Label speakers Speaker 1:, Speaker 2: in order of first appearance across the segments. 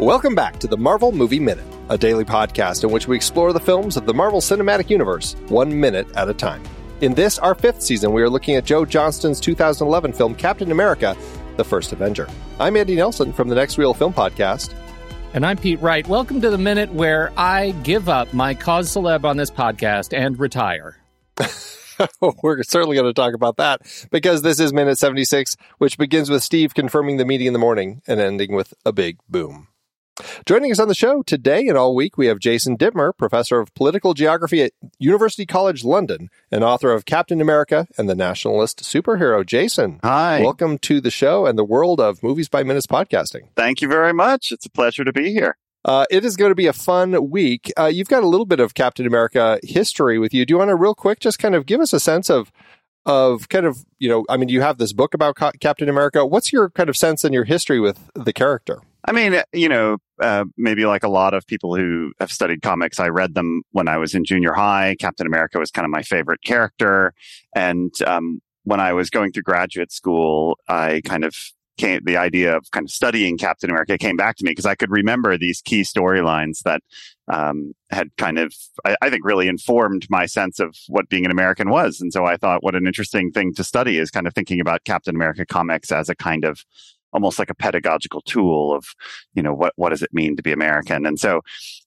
Speaker 1: Welcome back to the Marvel Movie Minute, a daily podcast in which we explore the films of the Marvel Cinematic Universe one minute at a time. In this, our fifth season, we are looking at Joe Johnston's 2011 film Captain America The First Avenger. I'm Andy Nelson from the Next Reel Film Podcast.
Speaker 2: And I'm Pete Wright. Welcome to the minute where I give up my cause celeb on this podcast and retire.
Speaker 1: We're certainly going to talk about that because this is minute 76, which begins with Steve confirming the meeting in the morning and ending with a big boom. Joining us on the show today and all week, we have Jason Dittmer, professor of political geography at University College London and author of Captain America and the Nationalist Superhero. Jason.
Speaker 3: Hi.
Speaker 1: Welcome to the show and the world of Movies by Minutes podcasting.
Speaker 3: Thank you very much. It's a pleasure to be here.
Speaker 1: Uh, it is going to be a fun week. Uh, you've got a little bit of Captain America history with you. Do you want to, real quick, just kind of give us a sense of of kind of you know? I mean, you have this book about Captain America. What's your kind of sense and your history with the character?
Speaker 3: I mean, you know, uh, maybe like a lot of people who have studied comics, I read them when I was in junior high. Captain America was kind of my favorite character. And um, when I was going through graduate school, I kind of came, the idea of kind of studying Captain America came back to me because I could remember these key storylines that um, had kind of, I, I, think, really informed my sense of what being an American was. And so I thought, what an interesting thing to study is kind of thinking about Captain America comics as a kind of almost like a pedagogical tool of, you know, what, what does it mean to be American? And so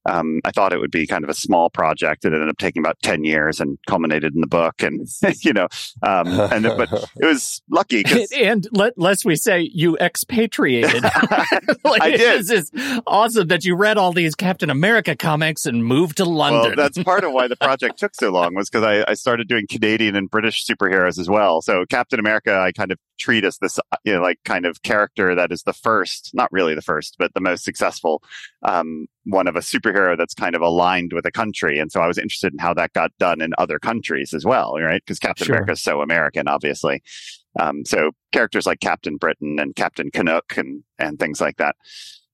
Speaker 3: um, I thought it would be kind of a small project. It ended up taking about 10 years and culminated in the book. And, you know, um, and, but it was lucky.
Speaker 2: and let, lest we say you expatriated.
Speaker 3: like, I did.
Speaker 2: This is awesome that you read all these Captain America comics and moved to London.
Speaker 3: Well, that's part of why the project took so long was because I, I started doing Canadian and British superheroes as well. So Captain America, I kind of treat as this, you know, like kind of character that is the first, not really the first, but the most successful um, one of a superhero that's kind of aligned with a country. And so I was interested in how that got done in other countries as well, right? Because Captain sure. America is so American, obviously. Um, so characters like Captain Britain and Captain Canuck and, and things like that.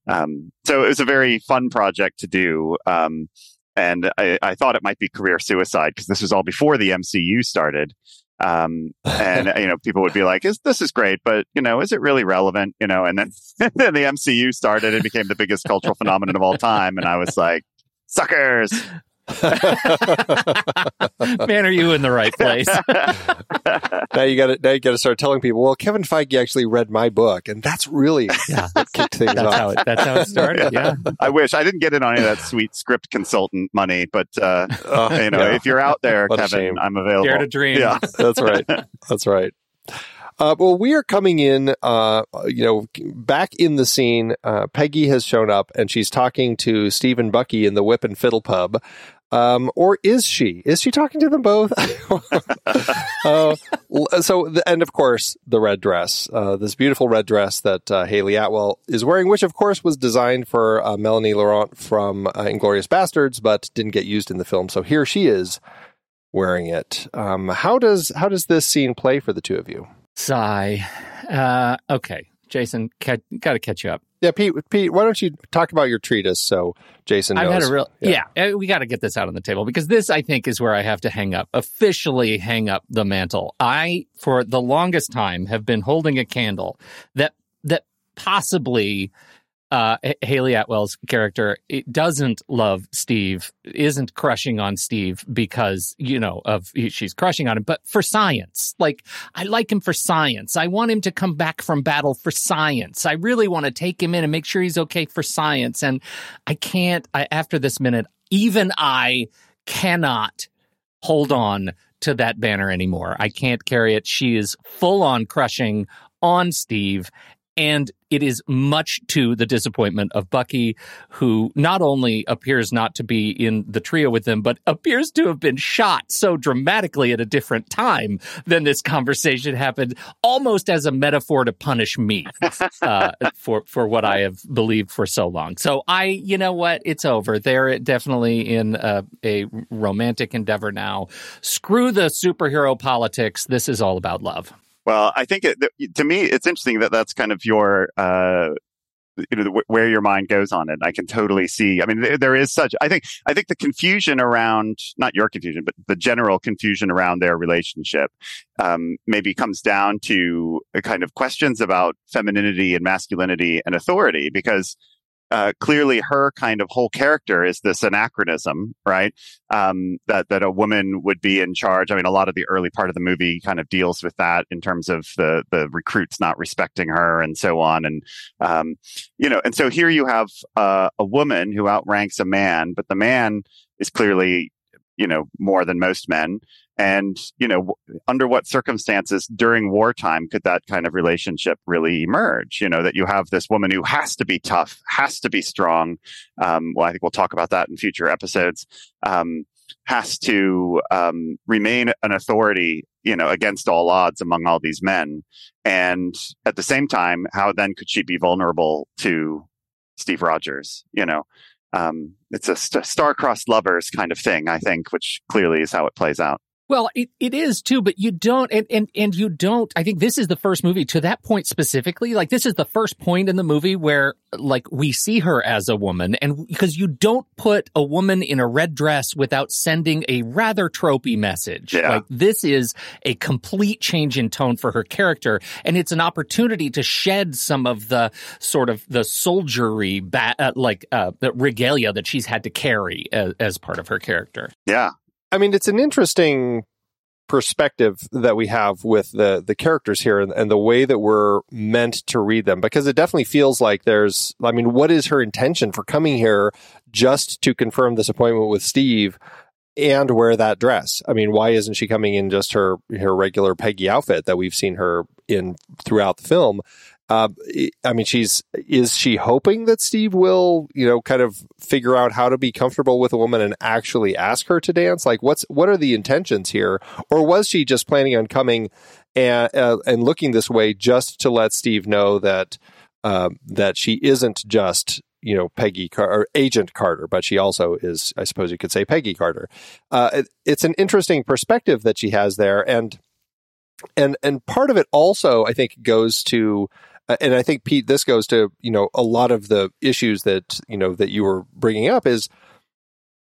Speaker 3: Um, so it was a very fun project to do. Um, and I, I, thought it might be career suicide because this was all before the MCU started. Um, and you know, people would be like, "Is this is great, but you know, is it really relevant?" You know, and then then the MCU started and became the biggest cultural phenomenon of all time, and I was like, "Suckers!"
Speaker 2: Man, are you in the right place?
Speaker 1: now you got to now you got to start telling people. Well, Kevin Feige actually read my book, and that's really yeah, kicked things
Speaker 2: that's
Speaker 1: off.
Speaker 2: How it, that's how it started. Yeah.
Speaker 3: I wish I didn't get in on any of that sweet script consultant money, but uh, oh, you know, yeah. if you're out there, what Kevin, I'm available.
Speaker 2: Dare to dream.
Speaker 3: Yeah,
Speaker 1: that's right. That's right. Uh, well, we are coming in, uh, you know, back in the scene. Uh, Peggy has shown up and she's talking to Steve and Bucky in the Whip and Fiddle pub. Um, or is she? Is she talking to them both? uh, so, and of course, the red dress, uh, this beautiful red dress that uh, Hayley Atwell is wearing, which of course was designed for uh, Melanie Laurent from uh, Inglourious Basterds, but didn't get used in the film. So here she is wearing it. Um, how does how does this scene play for the two of you?
Speaker 2: Sigh. Uh, okay, Jason, got to catch you up.
Speaker 1: Yeah, Pete. Pete, why don't you talk about your treatise so Jason knows?
Speaker 2: I've had a real yeah. yeah we got to get this out on the table because this, I think, is where I have to hang up officially hang up the mantle. I, for the longest time, have been holding a candle that that possibly uh, Hayley Atwell's character doesn't love Steve, isn't crushing on Steve because, you know, of she's crushing on him, but for science. Like, I like him for science. I want him to come back from battle for science. I really want to take him in and make sure he's okay for science. And I can't, I, after this minute, even I cannot hold on to that banner anymore. I can't carry it. She is full on crushing on Steve. And it is much to the disappointment of Bucky, who not only appears not to be in the trio with them, but appears to have been shot so dramatically at a different time than this conversation happened, almost as a metaphor to punish me uh, for for what I have believed for so long. So I, you know what, it's over. They're definitely in a, a romantic endeavor now. Screw the superhero politics. This is all about love.
Speaker 3: Well, I think it, to me, it's interesting that that's kind of your, uh, you know, where your mind goes on it. I can totally see. I mean, there, there is such, I think, I think the confusion around, not your confusion, but the general confusion around their relationship, um, maybe comes down to a kind of questions about femininity and masculinity and authority because, uh, clearly her kind of whole character is this anachronism, right? Um, that that a woman would be in charge. I mean, a lot of the early part of the movie kind of deals with that in terms of the the recruits not respecting her and so on, and um, you know, and so here you have uh, a woman who outranks a man, but the man is clearly you know more than most men and you know under what circumstances during wartime could that kind of relationship really emerge? You know that you have this woman who has to be tough has to be strong. Um, well i think we'll talk about that in future episodes. Um, has to um, remain an authority you know against all odds among all these men. And at the same time how then could she be vulnerable to steve rogers you know? Um, it's a st- star-crossed lovers kind of thing i think which clearly is how it plays out
Speaker 2: well, it, it is too, but you don't, and, and, and you don't, I think this is the first movie to that point specifically. Like, this is the first point in the movie where, like, we see her as a woman, and because you don't put a woman in a red dress without sending a rather tropey message.
Speaker 3: Yeah.
Speaker 2: Like, this is a complete change in tone for her character, and it's an opportunity to shed some of the sort of the soldiery, ba- uh, like, uh, the regalia that she's had to carry as, as part of her character.
Speaker 3: Yeah.
Speaker 1: I mean, it's an interesting perspective that we have with the the characters here and, and, the way that we're meant to read them because it definitely feels like there's I mean what is her intention for coming here just to confirm this appointment with Steve and wear that dress? I mean why isn't she coming in just her her regular Peggy outfit that we've seen her in throughout the film uh, I mean, she's is she hoping that Steve will, you know, kind of figure out how to be comfortable with a woman and actually ask her to dance? Like, what's what are the intentions here, or was she just planning on coming and uh, and looking this way just to let Steve know that uh, that she isn't just you know Peggy Car- or Agent Carter, but she also is, I suppose you could say, Peggy Carter. Uh, it, it's an interesting perspective that she has there, and and and part of it also, I think, goes to and I think Pete, this goes to you know a lot of the issues that you know that you were bringing up is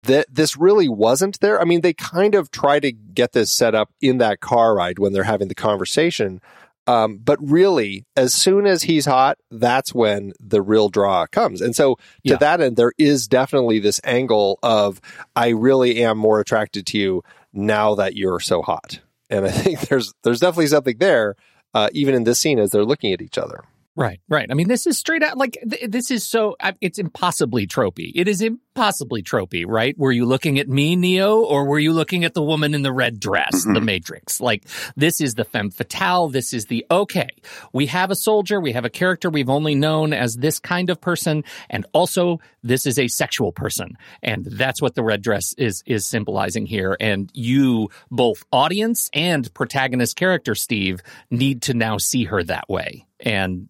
Speaker 1: that this really wasn't there. I mean, they kind of try to get this set up in that car ride when they're having the conversation. Um, but really, as soon as he's hot, that's when the real draw comes. And so, to yeah. that end, there is definitely this angle of I really am more attracted to you now that you're so hot. And I think there's there's definitely something there uh, even in this scene as they're looking at each other.
Speaker 2: Right, right. I mean, this is straight out like th- this is so it's impossibly tropey. It is impossibly tropey, right? Were you looking at me, Neo, or were you looking at the woman in the red dress, mm-hmm. the Matrix? Like this is the femme fatale. This is the okay. We have a soldier. We have a character we've only known as this kind of person, and also this is a sexual person, and that's what the red dress is is symbolizing here. And you, both audience and protagonist character, Steve, need to now see her that way and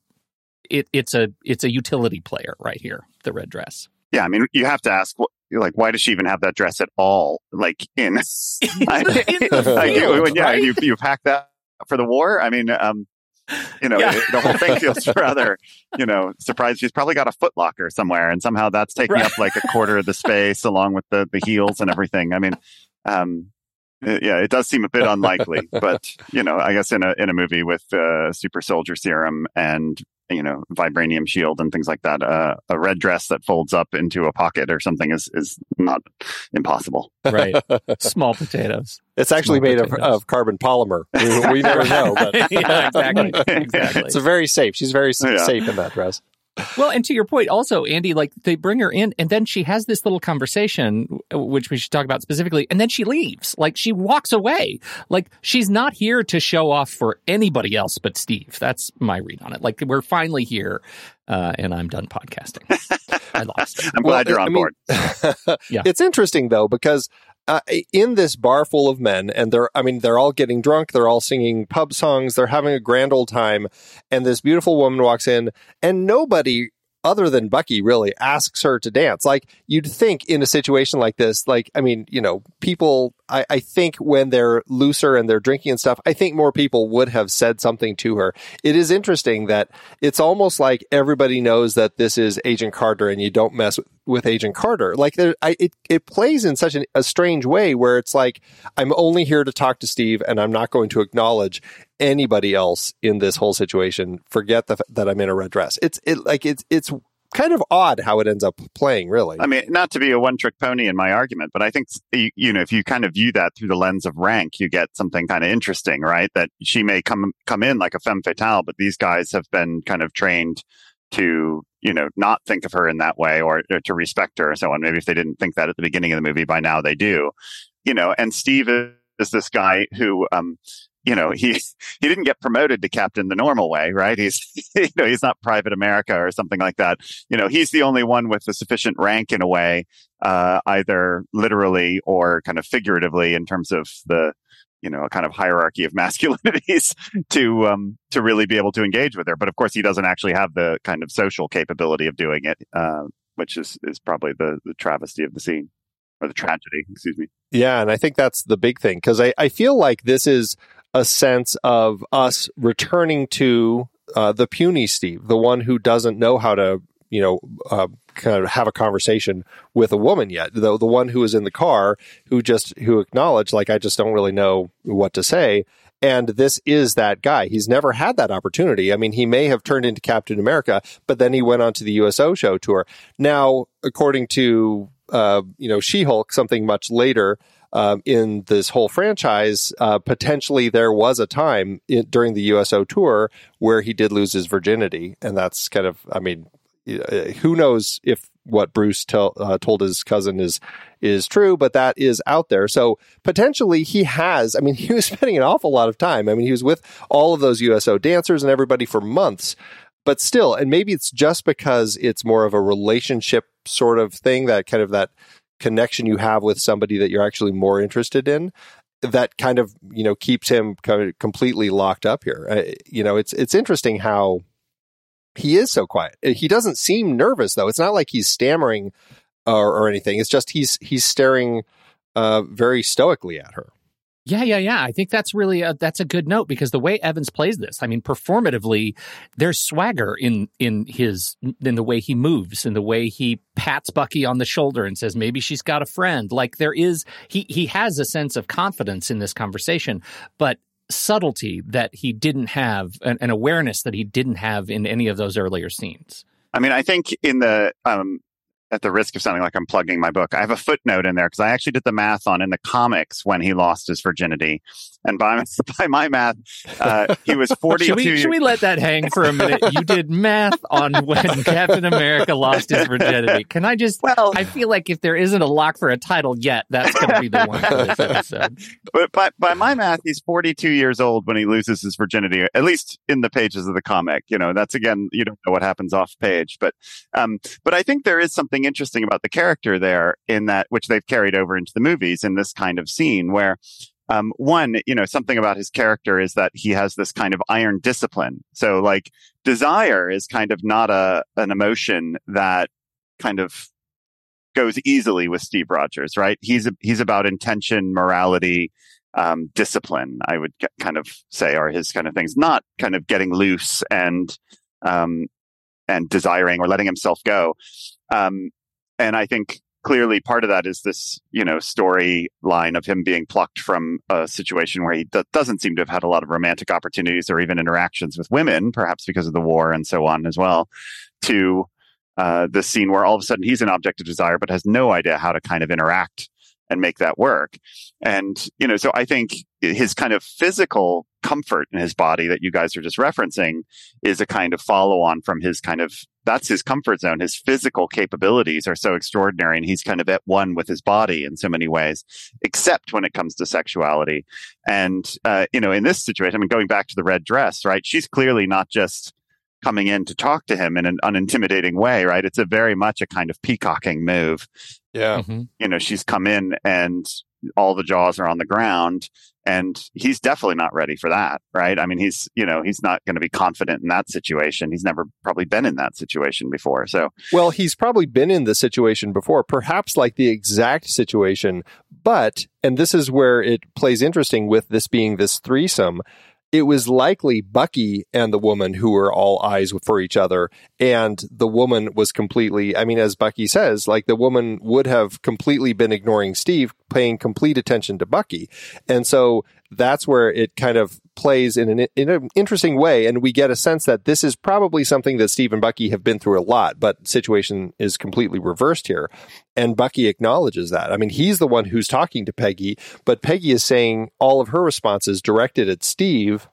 Speaker 2: it, it's a it's a utility player right here, the red dress.
Speaker 3: Yeah, I mean, you have to ask, like, why does she even have that dress at all? Like in,
Speaker 2: in, the, in the field,
Speaker 3: like, yeah,
Speaker 2: right?
Speaker 3: you you pack that for the war. I mean, um, you know, yeah. it, the whole thing feels rather, you know, surprised. She's probably got a footlocker somewhere, and somehow that's taking right. up like a quarter of the space, along with the the heels and everything. I mean, um, yeah, it does seem a bit unlikely, but you know, I guess in a in a movie with uh, super soldier serum and you know vibranium shield and things like that uh, a red dress that folds up into a pocket or something is is not impossible.
Speaker 2: Right. Small potatoes.
Speaker 1: It's actually
Speaker 2: small
Speaker 1: made of, of, carbon polymer. We, we never know but
Speaker 2: yeah, exactly. Exactly.
Speaker 1: It's very safe she's very yeah. safe in that dress
Speaker 2: well, and to your point, also, Andy, like they bring her in, and then she has this little conversation, which we should talk about specifically, and then she leaves. Like she walks away. Like she's not here to show off for anybody else but Steve. That's my read on it. Like we're finally here, uh, and I'm done podcasting. I lost. It.
Speaker 3: I'm glad well, you're on I mean, board.
Speaker 1: yeah, it's interesting though because uh, in this bar full of men, and they're, I mean, they're all getting drunk, they're all singing pub songs, they're having a grand old time, and this beautiful woman walks in, and nobody other than Bucky really asks her to dance. Like you'd think in a situation like this, like, I mean, you know, people, I, I, think when they're looser and they're drinking and stuff, I think more people would have said something to her. It is interesting that it's almost like everybody knows that this is Agent Carter and you don't mess with, with Agent Carter. Like there, I, it, it plays in such an, a strange way where it's like, I'm only here to talk to Steve and I'm not going to acknowledge anybody else in this whole situation. Forget the, that I'm in a red dress. It's it like it's it's kind of odd how it ends up playing, really.
Speaker 3: I mean, not to be a one trick pony in my argument, but I think, you, you know, if you kind of view that through the lens of rank, you get something kind of interesting, right? That she may come, come in like a femme fatale, but these guys have been kind of trained to, you know, not think of her in that way or, or to respect her and so on. Maybe if they didn't think that at the beginning of the movie, by now they do, you know, and Steve is this guy who, um, you know, he he didn't get promoted to captain the normal way, right? He's you know, he's not private America or something like that. You know, he's the only one with a sufficient rank in a way, uh, either literally or kind of figuratively in terms of the you know, a kind of hierarchy of masculinities to um to really be able to engage with her. But of course he doesn't actually have the kind of social capability of doing it, uh, which is is probably the the travesty of the scene or the tragedy, excuse me.
Speaker 1: Yeah, and I think that's the big thing because I, I feel like this is a sense of us returning to uh, the puny Steve, the one who doesn't know how to, you know, uh, kind of have a conversation with a woman yet. The the one who is in the car who just who acknowledged like I just don't really know what to say. And this is that guy. He's never had that opportunity. I mean, he may have turned into Captain America, but then he went on to the USO show tour. Now, according to uh, you know She Hulk, something much later, um, in this whole franchise, uh, potentially there was a time in, during the USO tour where he did lose his virginity, and that's kind of, I mean, uh, who knows if what Bruce tell, uh, told his cousin is is true, but that is out there. So potentially he has. I mean, he was spending an awful lot of time. I mean, he was with all of those USO dancers and everybody for months. But still, and maybe it's just because it's more of a relationship sort of thing that kind of that connection you have with somebody that you're actually more interested in that kind of you know keeps him kind of completely locked up here. Uh, you know it's it's interesting how he is so quiet. Uh, he doesn't seem nervous though. It's not like he's stammering or, or anything. It's just he's he's staring uh, very stoically at her
Speaker 2: yeah, yeah, yeah. I think that's really a, that's a good note because the way Evans plays this, I mean, performatively, there's swagger in in his in the way he moves, in the way he pats Bucky on the shoulder and says maybe she's got a friend. Like there is he he has a sense of confidence in this conversation, but subtlety that he didn't have, an, an awareness that he didn't have in any of those earlier scenes.
Speaker 3: I mean, I think in the um, at the risk of sounding like I'm plugging my book, I have a footnote in there because I actually did the math on in the comics when he lost his virginity, and by by my math, uh, he was 42.
Speaker 2: should, we, should we let that hang for a minute? You did math on when Captain America lost his virginity. Can I just? Well, I feel like if there isn't a lock for a title yet, that's going to be the one for this episode.
Speaker 3: But by by my math, he's 42 years old when he loses his virginity. At least in the pages of the comic, you know, that's again, you don't know what happens off page, but um, but I think there is something something interesting about the character there in that, which they've carried over into the movies in this kind of scene where um, one, you know, something about his character is that he has this kind of iron discipline. So like desire is kind of not a, an emotion that kind of goes easily with Steve Rogers, right? He's, he's about intention, morality, um, discipline, I would kind of say are his kind of things, not kind of getting loose and, um, and desiring or letting himself go. Um, and I think clearly part of that is this, you know, storyline of him being plucked from a situation where he d- doesn't seem to have had a lot of romantic opportunities or even interactions with women, perhaps because of the war and so on as well, to uh, the scene where all of a sudden he's an object of desire, but has no idea how to kind of interact and make that work. And, you know, so I think his kind of physical comfort in his body that you guys are just referencing is a kind of follow on from his kind of that's his comfort zone. His physical capabilities are so extraordinary and he's kind of at one with his body in so many ways, except when it comes to sexuality. And, uh, you know, in this situation, I mean, going back to the red dress, right? She's clearly not just coming in to talk to him in an unintimidating way, right? It's a very much a kind of peacocking move.
Speaker 1: Yeah. Mm-hmm.
Speaker 3: You know, she's come in and all the jaws are on the ground and he's definitely not ready for that right? I mean he's you know he's not going to be confident in that situation. He's never probably been in that situation before so.
Speaker 1: Well he's probably been in the situation before perhaps like the exact situation but and this is where it plays interesting with this being this threesome it was likely Bucky and the woman who were all eyes for each other. And the woman was completely, I mean, as Bucky says, like the woman would have completely been ignoring Steve, paying complete attention to Bucky. And so that's where it kind of plays in an, in an interesting way. And we get a sense that this is probably something that Steve and Bucky have been through a lot, but situation is completely reversed here. And Bucky acknowledges that. I mean, he's the one who's talking to Peggy, but Peggy is saying all of her responses directed at Steve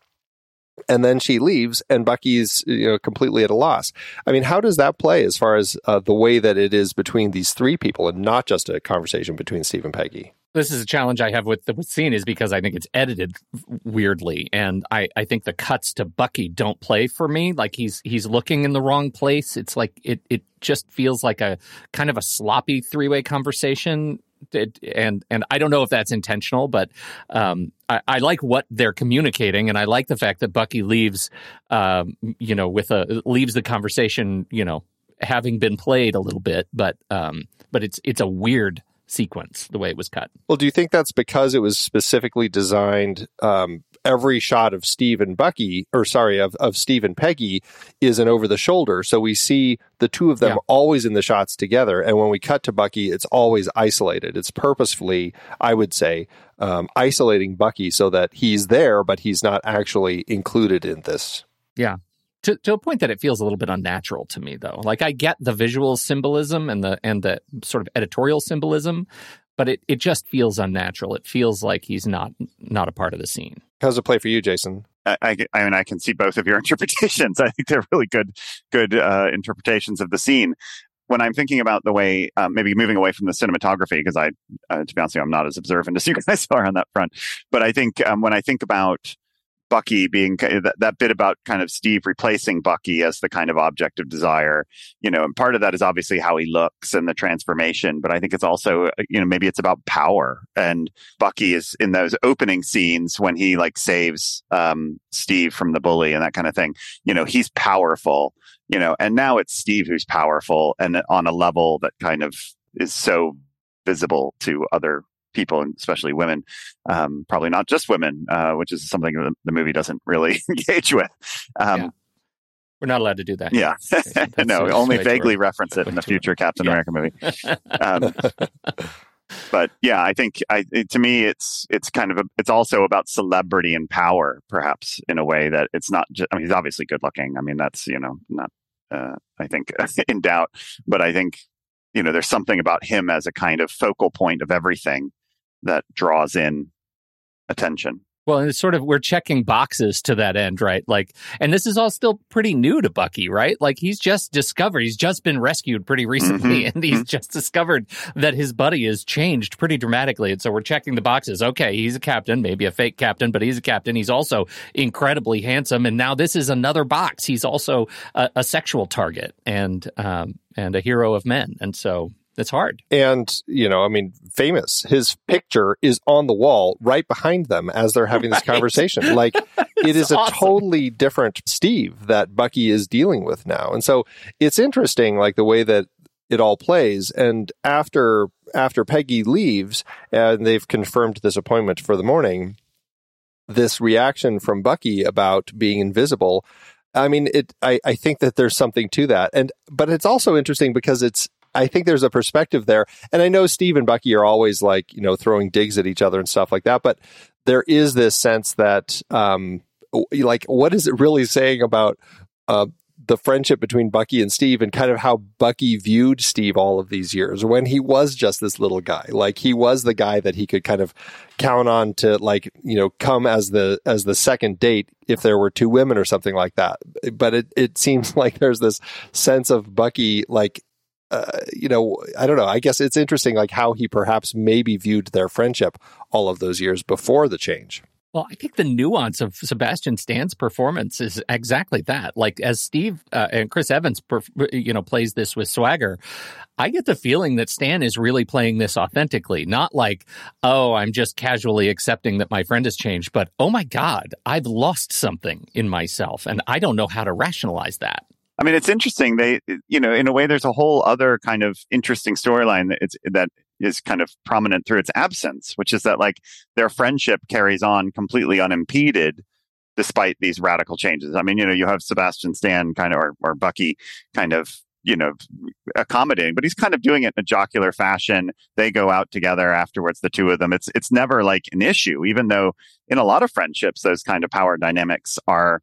Speaker 1: and then she leaves and bucky's you know completely at a loss i mean how does that play as far as uh, the way that it is between these three people and not just a conversation between steve and peggy
Speaker 2: this is a challenge I have with the with scene is because I think it's edited weirdly, and I, I think the cuts to Bucky don't play for me. Like he's he's looking in the wrong place. It's like it it just feels like a kind of a sloppy three way conversation and and I don't know if that's intentional, but um, I, I, like what they're communicating, and I like the fact that Bucky leaves, um, you know, with a leaves the conversation, you know, having been played a little bit, but um, but it's it's a weird sequence the way it was cut.
Speaker 1: Well, do you think that's because it was specifically designed um, every shot of Steve and Bucky, or sorry, of, of Steve and Peggy is an over the shoulder. So we see the two of them yeah. always in the shots together. And when we cut to Bucky, it's always isolated. It's purposefully, I would say, um, isolating Bucky so that he's there, but he's not actually included in this.
Speaker 2: Yeah. To, to a point that it feels a little bit unnatural to me though like i get the visual symbolism and the and the sort of editorial symbolism but it, it just feels unnatural. It feels like he's not not a part of the scene.
Speaker 1: How's it play for you, Jason?
Speaker 3: I, I, I mean, I can see both of your interpretations. I think they're really good, good uh, interpretations of the scene. When I'm thinking about the way, um, maybe moving away from the cinematography, because I, uh, to be honest, you, I'm not as observant as you guys are on that front. But I think um, when I think about Bucky being that, that bit about kind of Steve replacing Bucky as the kind of object of desire, you know, and part of that is obviously how he looks and the transformation, but I think it's also, uh, you know, maybe it's about power. And Bucky is in those opening scenes when he like saves um, Steve from the bully and that kind of thing. You know, he's powerful, you know, and now it's Steve who's powerful and on a level that kind of is so visible to other people, and especially women, um, probably not just women, uh, which is something the, the, movie doesn't really engage with. Um,
Speaker 2: yeah. We're not allowed to do that.
Speaker 3: Yeah, no, only vaguely reference it in the future Captain yeah. America movie. Um, but yeah, I think I, it, to me, it's it's kind of a, it's also about celebrity and power, perhaps in a way that it's not. just I mean, he's obviously good looking. I mean, that's you know not uh, I think in doubt, but I think you know there's something about him as a kind of focal point of everything that draws in attention.
Speaker 2: Well, and it's sort of we're checking boxes to that end, right? Like, and this is all still pretty new to Bucky, right? Like he's just discovered, he's just been rescued pretty recently, mm-hmm. and he's mm-hmm. just discovered that his buddy has changed pretty dramatically. And so we're checking the boxes. Okay, he's a captain, maybe a fake captain, but he's a captain. He's also incredibly handsome, and now this is another box. He's also a, a sexual target and um, and a hero of men, and so it's hard.
Speaker 1: And, you know, I mean, famous. His picture is on the wall right behind them as they're having this conversation. Like it is awesome. a totally different Steve that Bucky is dealing with now. And so it's interesting, like the way that it all plays. And after after Peggy leaves and they've confirmed this appointment for the morning, this reaction from Bucky about being invisible I mean, it. I, I think that there's something to that, and but it's also interesting because it's I think there's a perspective there. And I know Steve and Bucky are always like, you know, throwing digs at each other and stuff like that. But there is this sense that, um, like, what is it really saying about uh, the friendship between Bucky and Steve and kind of how Bucky viewed Steve all of these years when he was just this little guy. Like he was the guy that he could kind of count on to like, you know, come as the as the second date if there were two women or something like that. But it it seems like there's this sense of Bucky like uh, you know, I don't know. I guess it's interesting, like how he perhaps maybe viewed their friendship all of those years before the change.
Speaker 2: Well, I think the nuance of Sebastian Stan's performance is exactly that. Like as Steve uh, and Chris Evans, you know, plays this with swagger, I get the feeling that Stan is really playing this authentically, not like, oh, I'm just casually accepting that my friend has changed, but oh my God, I've lost something in myself and I don't know how to rationalize that.
Speaker 3: I mean, it's interesting. They, you know, in a way, there's a whole other kind of interesting storyline that it's that is kind of prominent through its absence, which is that like their friendship carries on completely unimpeded despite these radical changes. I mean, you know, you have Sebastian Stan kind of or, or Bucky kind of you know, accommodating, but he's kind of doing it in a jocular fashion. They go out together afterwards, the two of them. It's, it's never like an issue, even though in a lot of friendships, those kind of power dynamics are,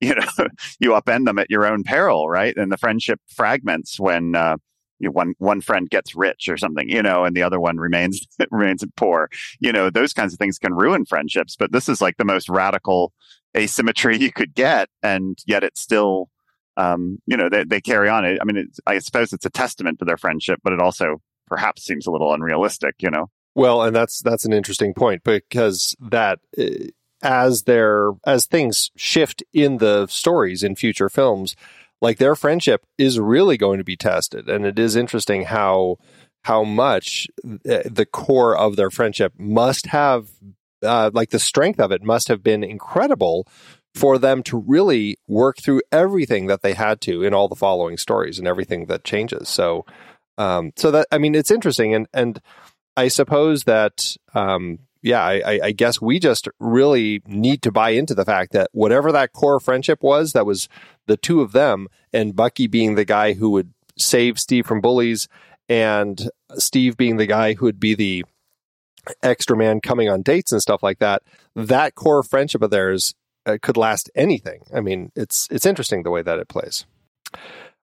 Speaker 3: you know, you upend them at your own peril, right? And the friendship fragments when, uh, you know, one one friend gets rich or something, you know, and the other one remains remains poor. You know, those kinds of things can ruin friendships. But this is like the most radical asymmetry you could get, and yet it's still um, you know, they, they carry on. I mean, I suppose it's a testament to their friendship, but it also perhaps seems a little unrealistic, you know?
Speaker 1: Well, and that's, that's an interesting point because that, uh, as their, as things shift in the stories in future films, like their friendship is really going to be tested. And it is interesting how, how much uh, the core of their friendship must have, uh, like the strength of it must have been incredible for them to really work through everything that they had to in all the following stories and everything that changes. So, um, so that I mean, it's interesting, and and I suppose that um, yeah, I, I guess we just really need to buy into the fact that whatever that core friendship was, that was the two of them, and Bucky being the guy who would save Steve from bullies, and Steve being the guy who would be the extra man coming on dates and stuff like that. That core friendship of theirs uh, could last anything. I mean, it's it's interesting the way that it plays.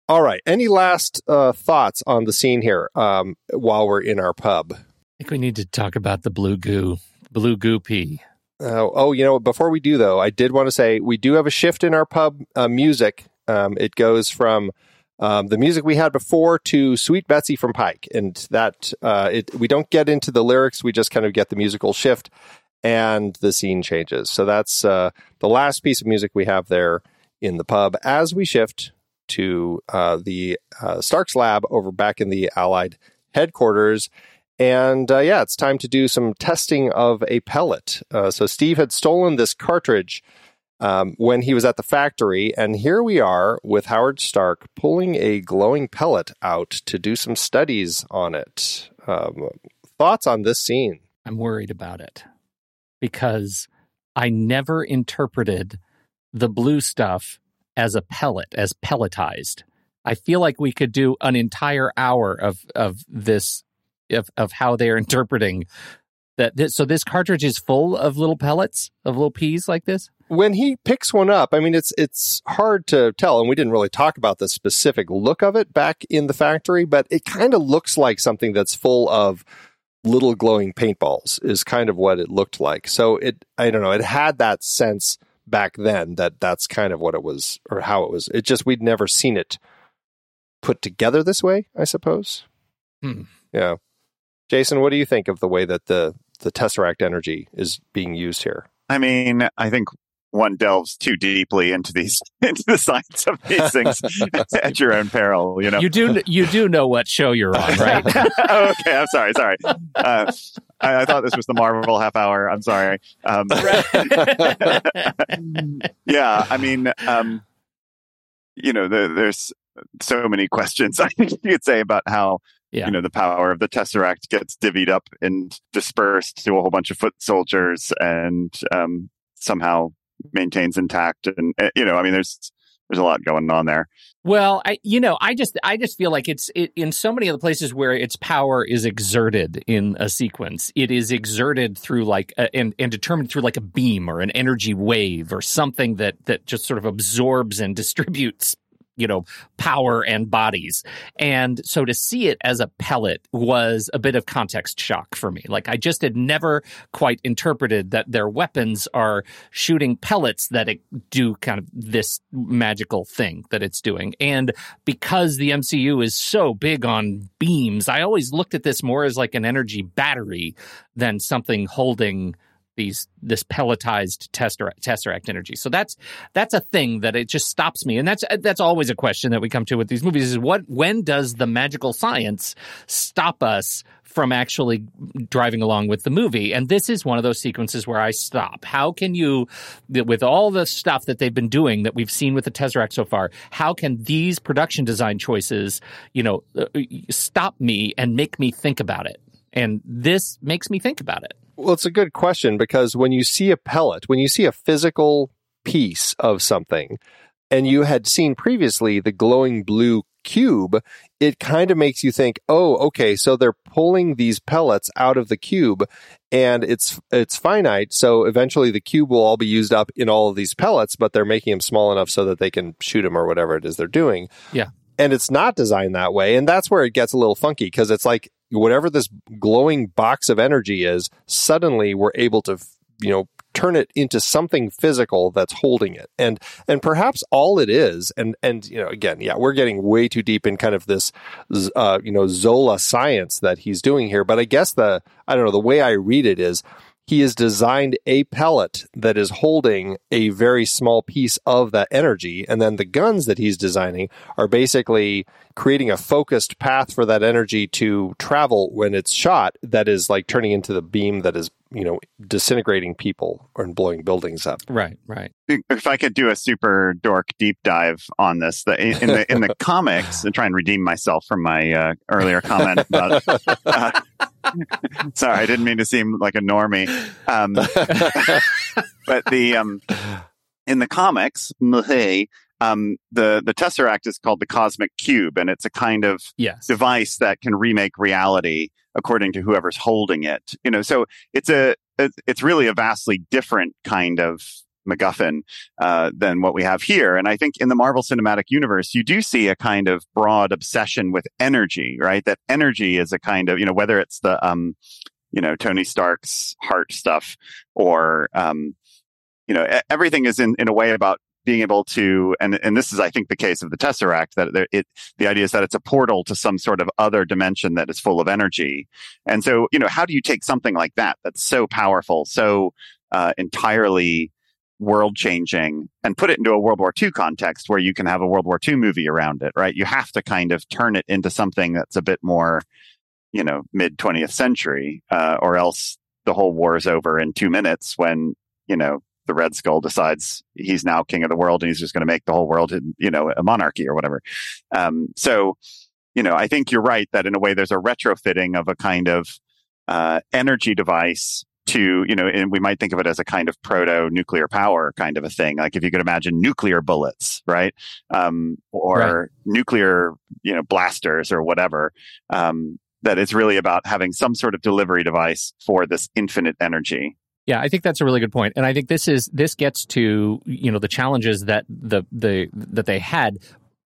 Speaker 1: All right. Any last uh, thoughts on the scene here um, while we're in our pub? I
Speaker 2: think we need to talk about the blue goo, blue goo pee.
Speaker 1: Uh, oh, you know, before we do though, I did want to say we do have a shift in our pub uh, music. Um, it goes from um, the music we had before to "Sweet Betsy" from Pike, and that uh, it we don't get into the lyrics; we just kind of get the musical shift, and the scene changes. So that's uh, the last piece of music we have there in the pub as we shift to uh, the uh, Stark's lab over back in the Allied headquarters. And uh, yeah, it's time to do some testing of a pellet. Uh, so Steve had stolen this cartridge um, when he was at the factory, and here we are with Howard Stark pulling a glowing pellet out to do some studies on it. Um, thoughts on this scene?
Speaker 2: I'm worried about it because I never interpreted the blue stuff as a pellet, as pelletized. I feel like we could do an entire hour of of this of of how they're interpreting that. This, so this cartridge is full of little pellets of little peas like this.
Speaker 1: When he picks one up, I mean it's it's hard to tell, and we didn't really talk about the specific look of it back in the factory, but it kind of looks like something that's full of little glowing paintballs is kind of what it looked like. So it, I don't know, it had that sense back then that that's kind of what it was or how it was. It just, we'd never seen it put together this way, I suppose.
Speaker 2: Hmm.
Speaker 1: Yeah. Jason, what do you think of the way that the, the Tesseract energy is being used here?
Speaker 3: I mean, I think one delves too deeply into these into the science of these things at your own peril. You know,
Speaker 2: you do you do know what show you're on, right?
Speaker 3: okay, I'm sorry, sorry. Uh, I, I, thought this was the Marvel half hour. I'm sorry. Um, yeah, I mean, um, you know, the, there's so many questions I think you could say about how yeah. you know the power of the tesseract gets divvied up and dispersed to a whole bunch of foot soldiers and um, somehow maintains intact. And eh, you know, I mean, there's there's a lot going on there.
Speaker 2: Well, I you know, I just I just feel like it's it, in so many of the places where its power is exerted in a sequence, it is exerted through like a, and and determined through like a beam or an energy wave or something that that just sort of absorbs and distributes you know, power and bodies. And so to see it as a pellet was a bit of context shock for me. Like I just had never quite interpreted that their weapons are shooting pellets that do kind of this magical thing that it's doing. And because the MCU is so big on beams, I always looked at this more as like an energy battery than something holding these this pelletized tesseract, tesseract energy. So that's that's a thing that it just stops me, and that's that's always a question that we come to with these movies: is what when does the magical science stop us from actually driving along with the movie? And this is one of those sequences where I stop. How can you, with all the stuff that they've been doing that we've seen with the tesseract so far, how can these production design choices, you know, uh, stop me and make me think about it? And this makes me think about it.
Speaker 1: Well, it's a good question because when you see a pellet, when you see a physical piece of something, and you had seen previously the glowing blue cube, it kind of makes you think, oh, okay, so they're pulling these pellets out of the cube and it's it's finite, so eventually the cube will all be used up in all of these pellets, but they're making them small enough so that they can shoot them or whatever it is they're doing.
Speaker 2: Yeah.
Speaker 1: And it's not designed that way, and that's where it gets a little funky because it's like whatever this glowing box of energy is, suddenly we're able to you know turn it into something physical that's holding it. And and perhaps all it is and and you know again yeah we're getting way too deep in kind of this uh, you know zola science that he's doing here. But i guess the i don't know the way i read it is he has designed a pellet that is holding a very small piece of that energy. And then the guns that he's designing are basically creating a focused path for that energy to travel when it's shot that is like turning into the beam that is you know disintegrating people or blowing buildings up
Speaker 2: right right
Speaker 3: if i could do a super dork deep dive on this the, in the in the comics and try and redeem myself from my uh, earlier comment about uh, sorry i didn't mean to seem like a normie um, but the um, in the comics um, the the tesseract is called the cosmic cube and it's a kind of
Speaker 2: yes.
Speaker 3: device that can remake reality according to whoever's holding it. You know, so it's a it's really a vastly different kind of MacGuffin uh, than what we have here. And I think in the Marvel Cinematic Universe, you do see a kind of broad obsession with energy, right? That energy is a kind of you know whether it's the um, you know Tony Stark's heart stuff or um, you know everything is in in a way about being able to, and, and this is, I think, the case of the Tesseract, that it, the idea is that it's a portal to some sort of other dimension that is full of energy. And so, you know, how do you take something like that, that's so powerful, so uh, entirely world changing and put it into a World War II context where you can have a World War II movie around it, right? You have to kind of turn it into something that's a bit more, you know, mid 20th century, uh, or else the whole war is over in two minutes when, you know, the Red Skull decides he's now king of the world and he's just going to make the whole world, you know, a monarchy or whatever. Um, so, you know, I think you're right that in a way there's a retrofitting of a kind of uh, energy device to, you know, and we might think of it as a kind of proto nuclear power kind of a thing. Like if you could imagine nuclear bullets, right? Um, or right. nuclear, you know, blasters or whatever. Um, that it's really about having some sort of delivery device for this infinite energy.
Speaker 2: Yeah, I think that's a really good point, and I think this is this gets to you know the challenges that the the that they had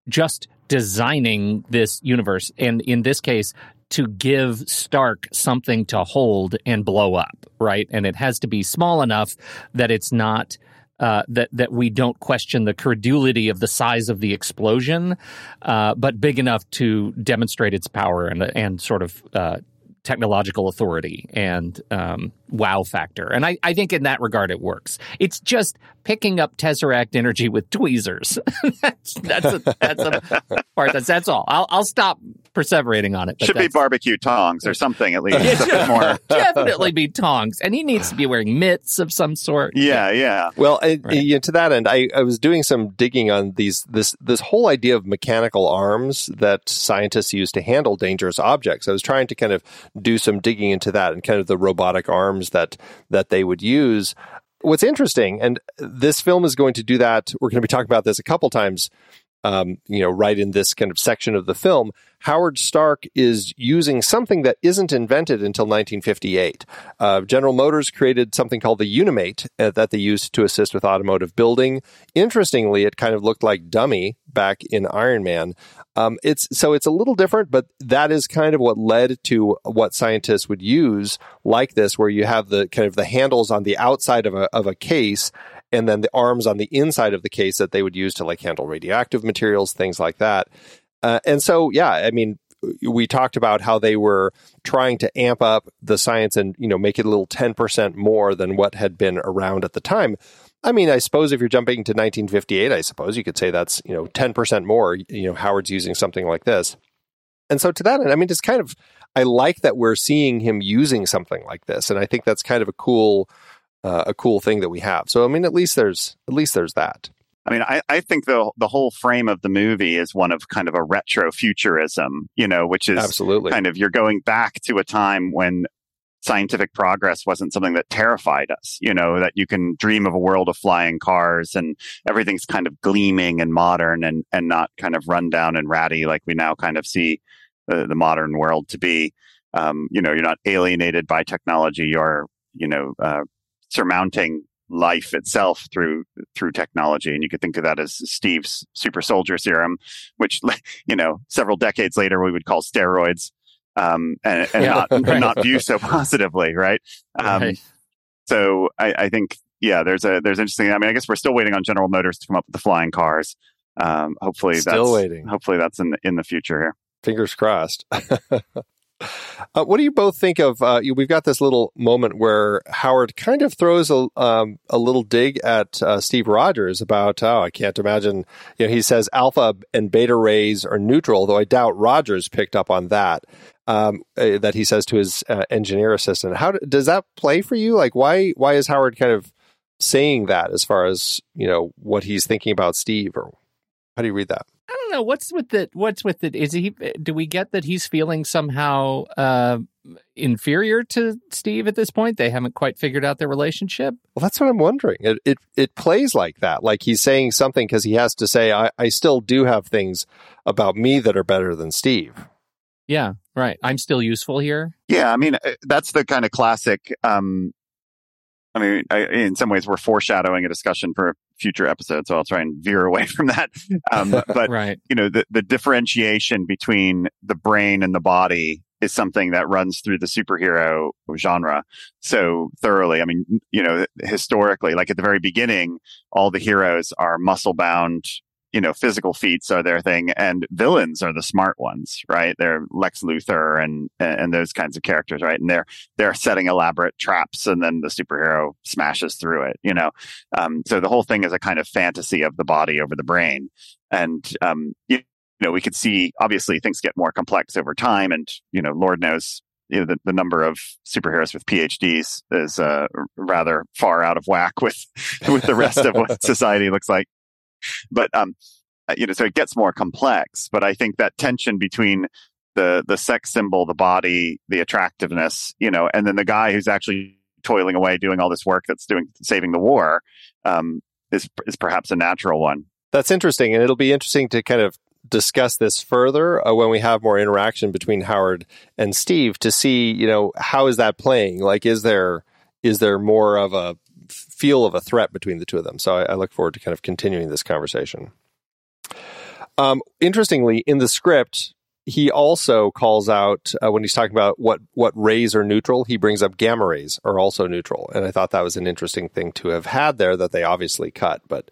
Speaker 2: just designing this universe, and in this case, to give Stark something to hold and blow up, right? And it has to be small enough that it's not. Uh, that that we don't question the credulity of the size of the explosion, uh, but big enough to demonstrate its power and and sort of uh, technological authority and um, wow factor. And I, I think in that regard it works. It's just picking up Tesseract energy with tweezers. that's that's a, that's a part. That's that's all. I'll I'll stop perseverating on it.
Speaker 3: Should be barbecue tongs or something at least. it should
Speaker 2: more. definitely be tongs, and he needs to be wearing mitts of some sort.
Speaker 3: Yeah, yeah.
Speaker 1: Well, I, right. to that end, I, I was doing some digging on these this this whole idea of mechanical arms that scientists use to handle dangerous objects. I was trying to kind of do some digging into that and kind of the robotic arms that that they would use what's interesting, and this film is going to do that. We're going to be talking about this a couple times, um, you know, right in this kind of section of the film. Howard Stark is using something that isn't invented until 1958. Uh, General Motors created something called the Unimate uh, that they used to assist with automotive building. Interestingly, it kind of looked like Dummy back in Iron Man. Um, it's so it's a little different, but that is kind of what led to what scientists would use like this, where you have the kind of the handles on the outside of a of a case, and then the arms on the inside of the case that they would use to like handle radioactive materials, things like that. Uh, and so, yeah, I mean, we talked about how they were trying to amp up the science and you know make it a little 10% more than what had been around at the time i mean i suppose if you're jumping to 1958 i suppose you could say that's you know 10% more you know howard's using something like this and so to that end i mean it's kind of i like that we're seeing him using something like this and i think that's kind of a cool uh, a cool thing that we have so i mean at least there's at least there's that
Speaker 3: I mean, I, I think the the whole frame of the movie is one of kind of a retro futurism, you know, which is
Speaker 1: absolutely
Speaker 3: kind of you're going back to a time when scientific progress wasn't something that terrified us, you know, that you can dream of a world of flying cars and everything's kind of gleaming and modern and, and not kind of run down and ratty like we now kind of see the, the modern world to be. Um, you know, you're not alienated by technology. You're, you know, uh, surmounting life itself through through technology and you could think of that as steve's super soldier serum which you know several decades later we would call steroids um, and, and yeah, not right. not view so positively, right? Um, right. So I, I, think yeah, there's a there's interesting. I mean, I guess we're still waiting on General Motors to come up with the flying cars. Um, hopefully,
Speaker 1: still
Speaker 3: that's,
Speaker 1: waiting.
Speaker 3: Hopefully, that's in the in the future here.
Speaker 1: Fingers crossed. Uh, what do you both think of? Uh, we've got this little moment where Howard kind of throws a, um, a little dig at uh, Steve Rogers about, oh, I can't imagine. You know, he says alpha and beta rays are neutral, though I doubt Rogers picked up on that. Um, uh, that he says to his uh, engineer assistant. How does that play for you? Like, why why is Howard kind of saying that as far as you know what he's thinking about Steve, or how do you read that?
Speaker 2: I don't know what's with it. What's with it? Is he? Do we get that he's feeling somehow uh, inferior to Steve at this point? They haven't quite figured out their relationship.
Speaker 1: Well, that's what I'm wondering. It it, it plays like that, like he's saying something because he has to say, I, "I still do have things about me that are better than Steve."
Speaker 2: Yeah, right. I'm still useful here.
Speaker 3: Yeah, I mean uh, that's the kind of classic. Um, I mean, I, in some ways, we're foreshadowing a discussion for future episode, so I'll try and veer away from that. Um, but
Speaker 2: right.
Speaker 3: you know, the, the differentiation between the brain and the body is something that runs through the superhero genre so thoroughly. I mean, you know, historically, like at the very beginning, all the heroes are muscle bound you know, physical feats are their thing and villains are the smart ones, right? They're Lex Luthor and, and those kinds of characters, right? And they're, they're setting elaborate traps and then the superhero smashes through it, you know? Um, so the whole thing is a kind of fantasy of the body over the brain. And, um, you know, we could see obviously things get more complex over time and, you know, Lord knows you know, the, the number of superheroes with PhDs is uh, rather far out of whack with with the rest of what society looks like but um, uh, you know, so it gets more complex. But I think that tension between the the sex symbol, the body, the attractiveness, you know, and then the guy who's actually toiling away doing all this work that's doing saving the war um, is is perhaps a natural one.
Speaker 1: That's interesting, and it'll be interesting to kind of discuss this further uh, when we have more interaction between Howard and Steve to see, you know, how is that playing? Like, is there is there more of a feel of a threat between the two of them. So I, I look forward to kind of continuing this conversation. Um, interestingly, in the script, he also calls out uh, when he's talking about what what rays are neutral. He brings up gamma rays are also neutral, and I thought that was an interesting thing to have had there that they obviously cut. But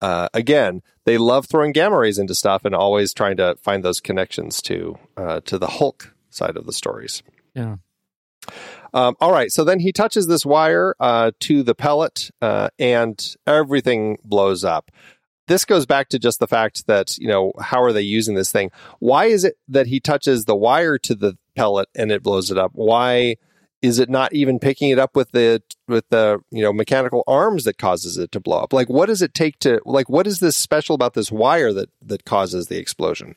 Speaker 1: uh, again, they love throwing gamma rays into stuff and always trying to find those connections to uh, to the Hulk side of the stories.
Speaker 2: Yeah.
Speaker 1: Um, all right, so then he touches this wire uh, to the pellet, uh, and everything blows up. This goes back to just the fact that you know how are they using this thing? Why is it that he touches the wire to the pellet and it blows it up? Why is it not even picking it up with the with the you know mechanical arms that causes it to blow up? Like, what does it take to like what is this special about this wire that that causes the explosion?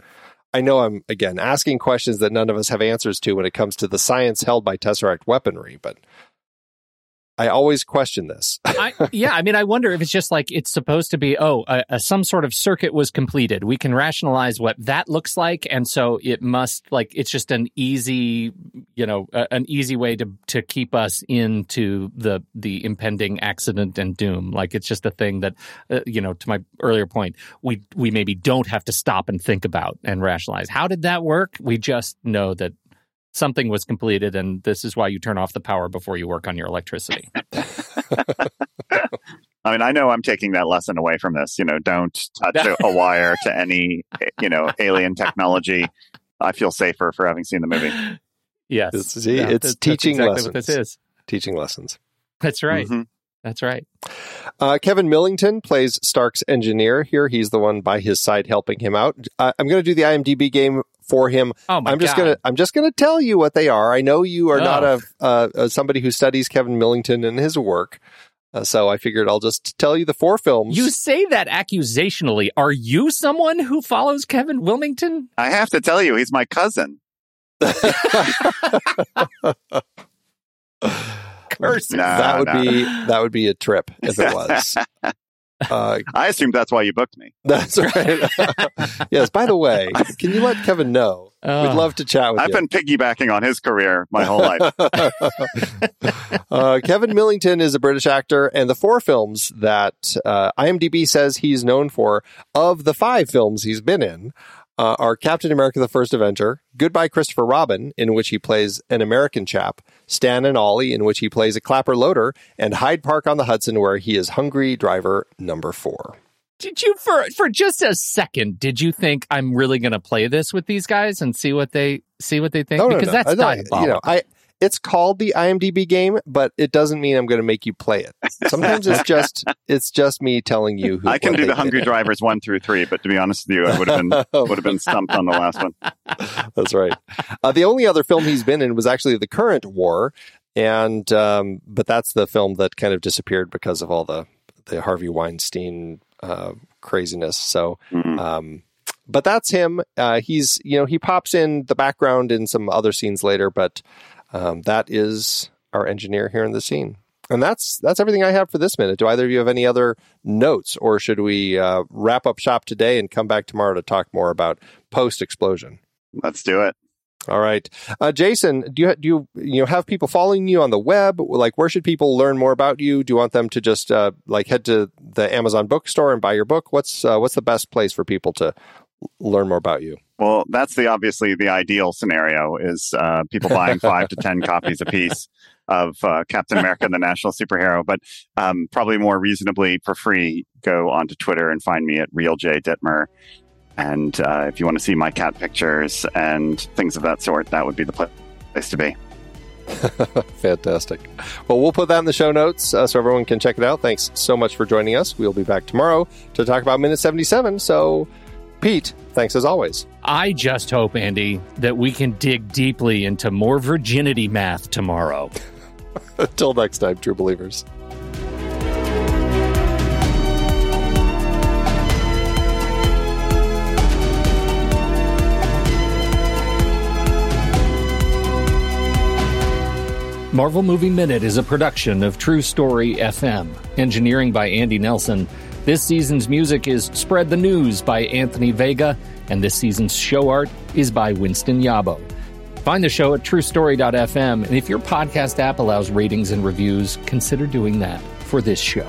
Speaker 1: I know I'm again asking questions that none of us have answers to when it comes to the science held by Tesseract weaponry, but I always question this.
Speaker 2: I, yeah, I mean, I wonder if it's just like it's supposed to be. Oh, some sort of circuit was completed. We can rationalize what that looks like, and so it must like it's just an easy, you know, an easy way to to keep us into the the impending accident and doom. Like it's just a thing that, uh, you know, to my earlier point, we we maybe don't have to stop and think about and rationalize. How did that work? We just know that something was completed, and this is why you turn off the power before you work on your electricity.
Speaker 3: I mean, I know I'm taking that lesson away from this. You know, don't touch a, a wire to any, you know, alien technology. I feel safer for having seen the movie.
Speaker 2: Yes,
Speaker 1: it's, see, yeah, it's teaching
Speaker 2: exactly
Speaker 1: lessons.
Speaker 2: What this is
Speaker 1: teaching lessons.
Speaker 2: That's right. Mm-hmm. That's right.
Speaker 1: Uh, Kevin Millington plays Stark's engineer here. He's the one by his side helping him out. Uh, I'm going to do the IMDb game for him.
Speaker 2: Oh my
Speaker 1: I'm just
Speaker 2: God.
Speaker 1: gonna I'm just gonna tell you what they are. I know you are oh. not a uh, somebody who studies Kevin Millington and his work. Uh, so I figured I'll just tell you the four films.
Speaker 2: You say that accusationally. Are you someone who follows Kevin Wilmington?
Speaker 3: I have to tell you, he's my cousin.
Speaker 2: Curses.
Speaker 3: No,
Speaker 1: that would
Speaker 3: no.
Speaker 1: be that would be a trip if it was. Uh,
Speaker 3: I assumed that's why you booked me.
Speaker 1: that's right. yes. By the way, can you let Kevin know?
Speaker 2: Oh.
Speaker 1: We'd love to chat with
Speaker 3: I've
Speaker 1: you.
Speaker 3: been piggybacking on his career my whole life.
Speaker 1: uh, Kevin Millington is a British actor, and the four films that uh, IMDb says he's known for, of the five films he's been in, uh, are Captain America: The First Avenger, Goodbye Christopher Robin, in which he plays an American chap, Stan and Ollie, in which he plays a clapper loader, and Hyde Park on the Hudson, where he is hungry driver number four.
Speaker 2: Did you for for just a second? Did you think I'm really going to play this with these guys and see what they see what they think?
Speaker 1: No, no,
Speaker 2: because
Speaker 1: no.
Speaker 2: that's
Speaker 1: I-
Speaker 2: diabolical.
Speaker 1: You know, I it's called the IMDb game, but it doesn't mean I'm going to make you play it. Sometimes it's just it's just me telling you. Who,
Speaker 3: I can do the Hungry. Drivers one through three, but to be honest with you, I would have been would have been stumped on the last one.
Speaker 1: That's right. Uh, the only other film he's been in was actually the current war, and um, but that's the film that kind of disappeared because of all the the Harvey Weinstein uh, craziness. So,
Speaker 3: Mhm.
Speaker 1: um, but that's him. Uh, he's you know he pops in the background in some other scenes later, but um, that is our engineer here in the scene. And that's that's everything I have for this minute. Do either of you have any other notes, or should we uh, wrap up shop today and come back tomorrow to talk more about post explosion?
Speaker 3: Let's do it.
Speaker 1: All right, uh, Jason. Do you do you you know have people following you on the web? Like, where should people learn more about you? Do you want them to just uh, like head to the Amazon bookstore and buy your book? What's uh, what's the best place for people to learn more about you?
Speaker 3: Well, that's the obviously the ideal scenario is uh, people buying five to ten copies a piece of uh, Captain America: The Nationalist Superhero. But um, probably more reasonably for free, go onto Twitter and find me at Real J Dittmer. And uh, if you want to see my cat pictures and things of that sort, that would be the place to be.
Speaker 1: Fantastic. Well, we'll put that in the show notes uh, so everyone can check it out. Thanks so much for joining us. We'll be back tomorrow to talk about minute 77. So, Pete, thanks as always.
Speaker 2: I just hope, Andy, that we can dig deeply into more virginity math tomorrow.
Speaker 1: Until next time, true believers.
Speaker 2: Marvel Movie Minute is a production of True Story FM. Engineering by Andy Nelson. This season's music is Spread the News by Anthony Vega, and this season's show art is by Winston Yabo. Find the show at truestory.fm, and if your podcast app allows ratings and reviews, consider doing that for this show.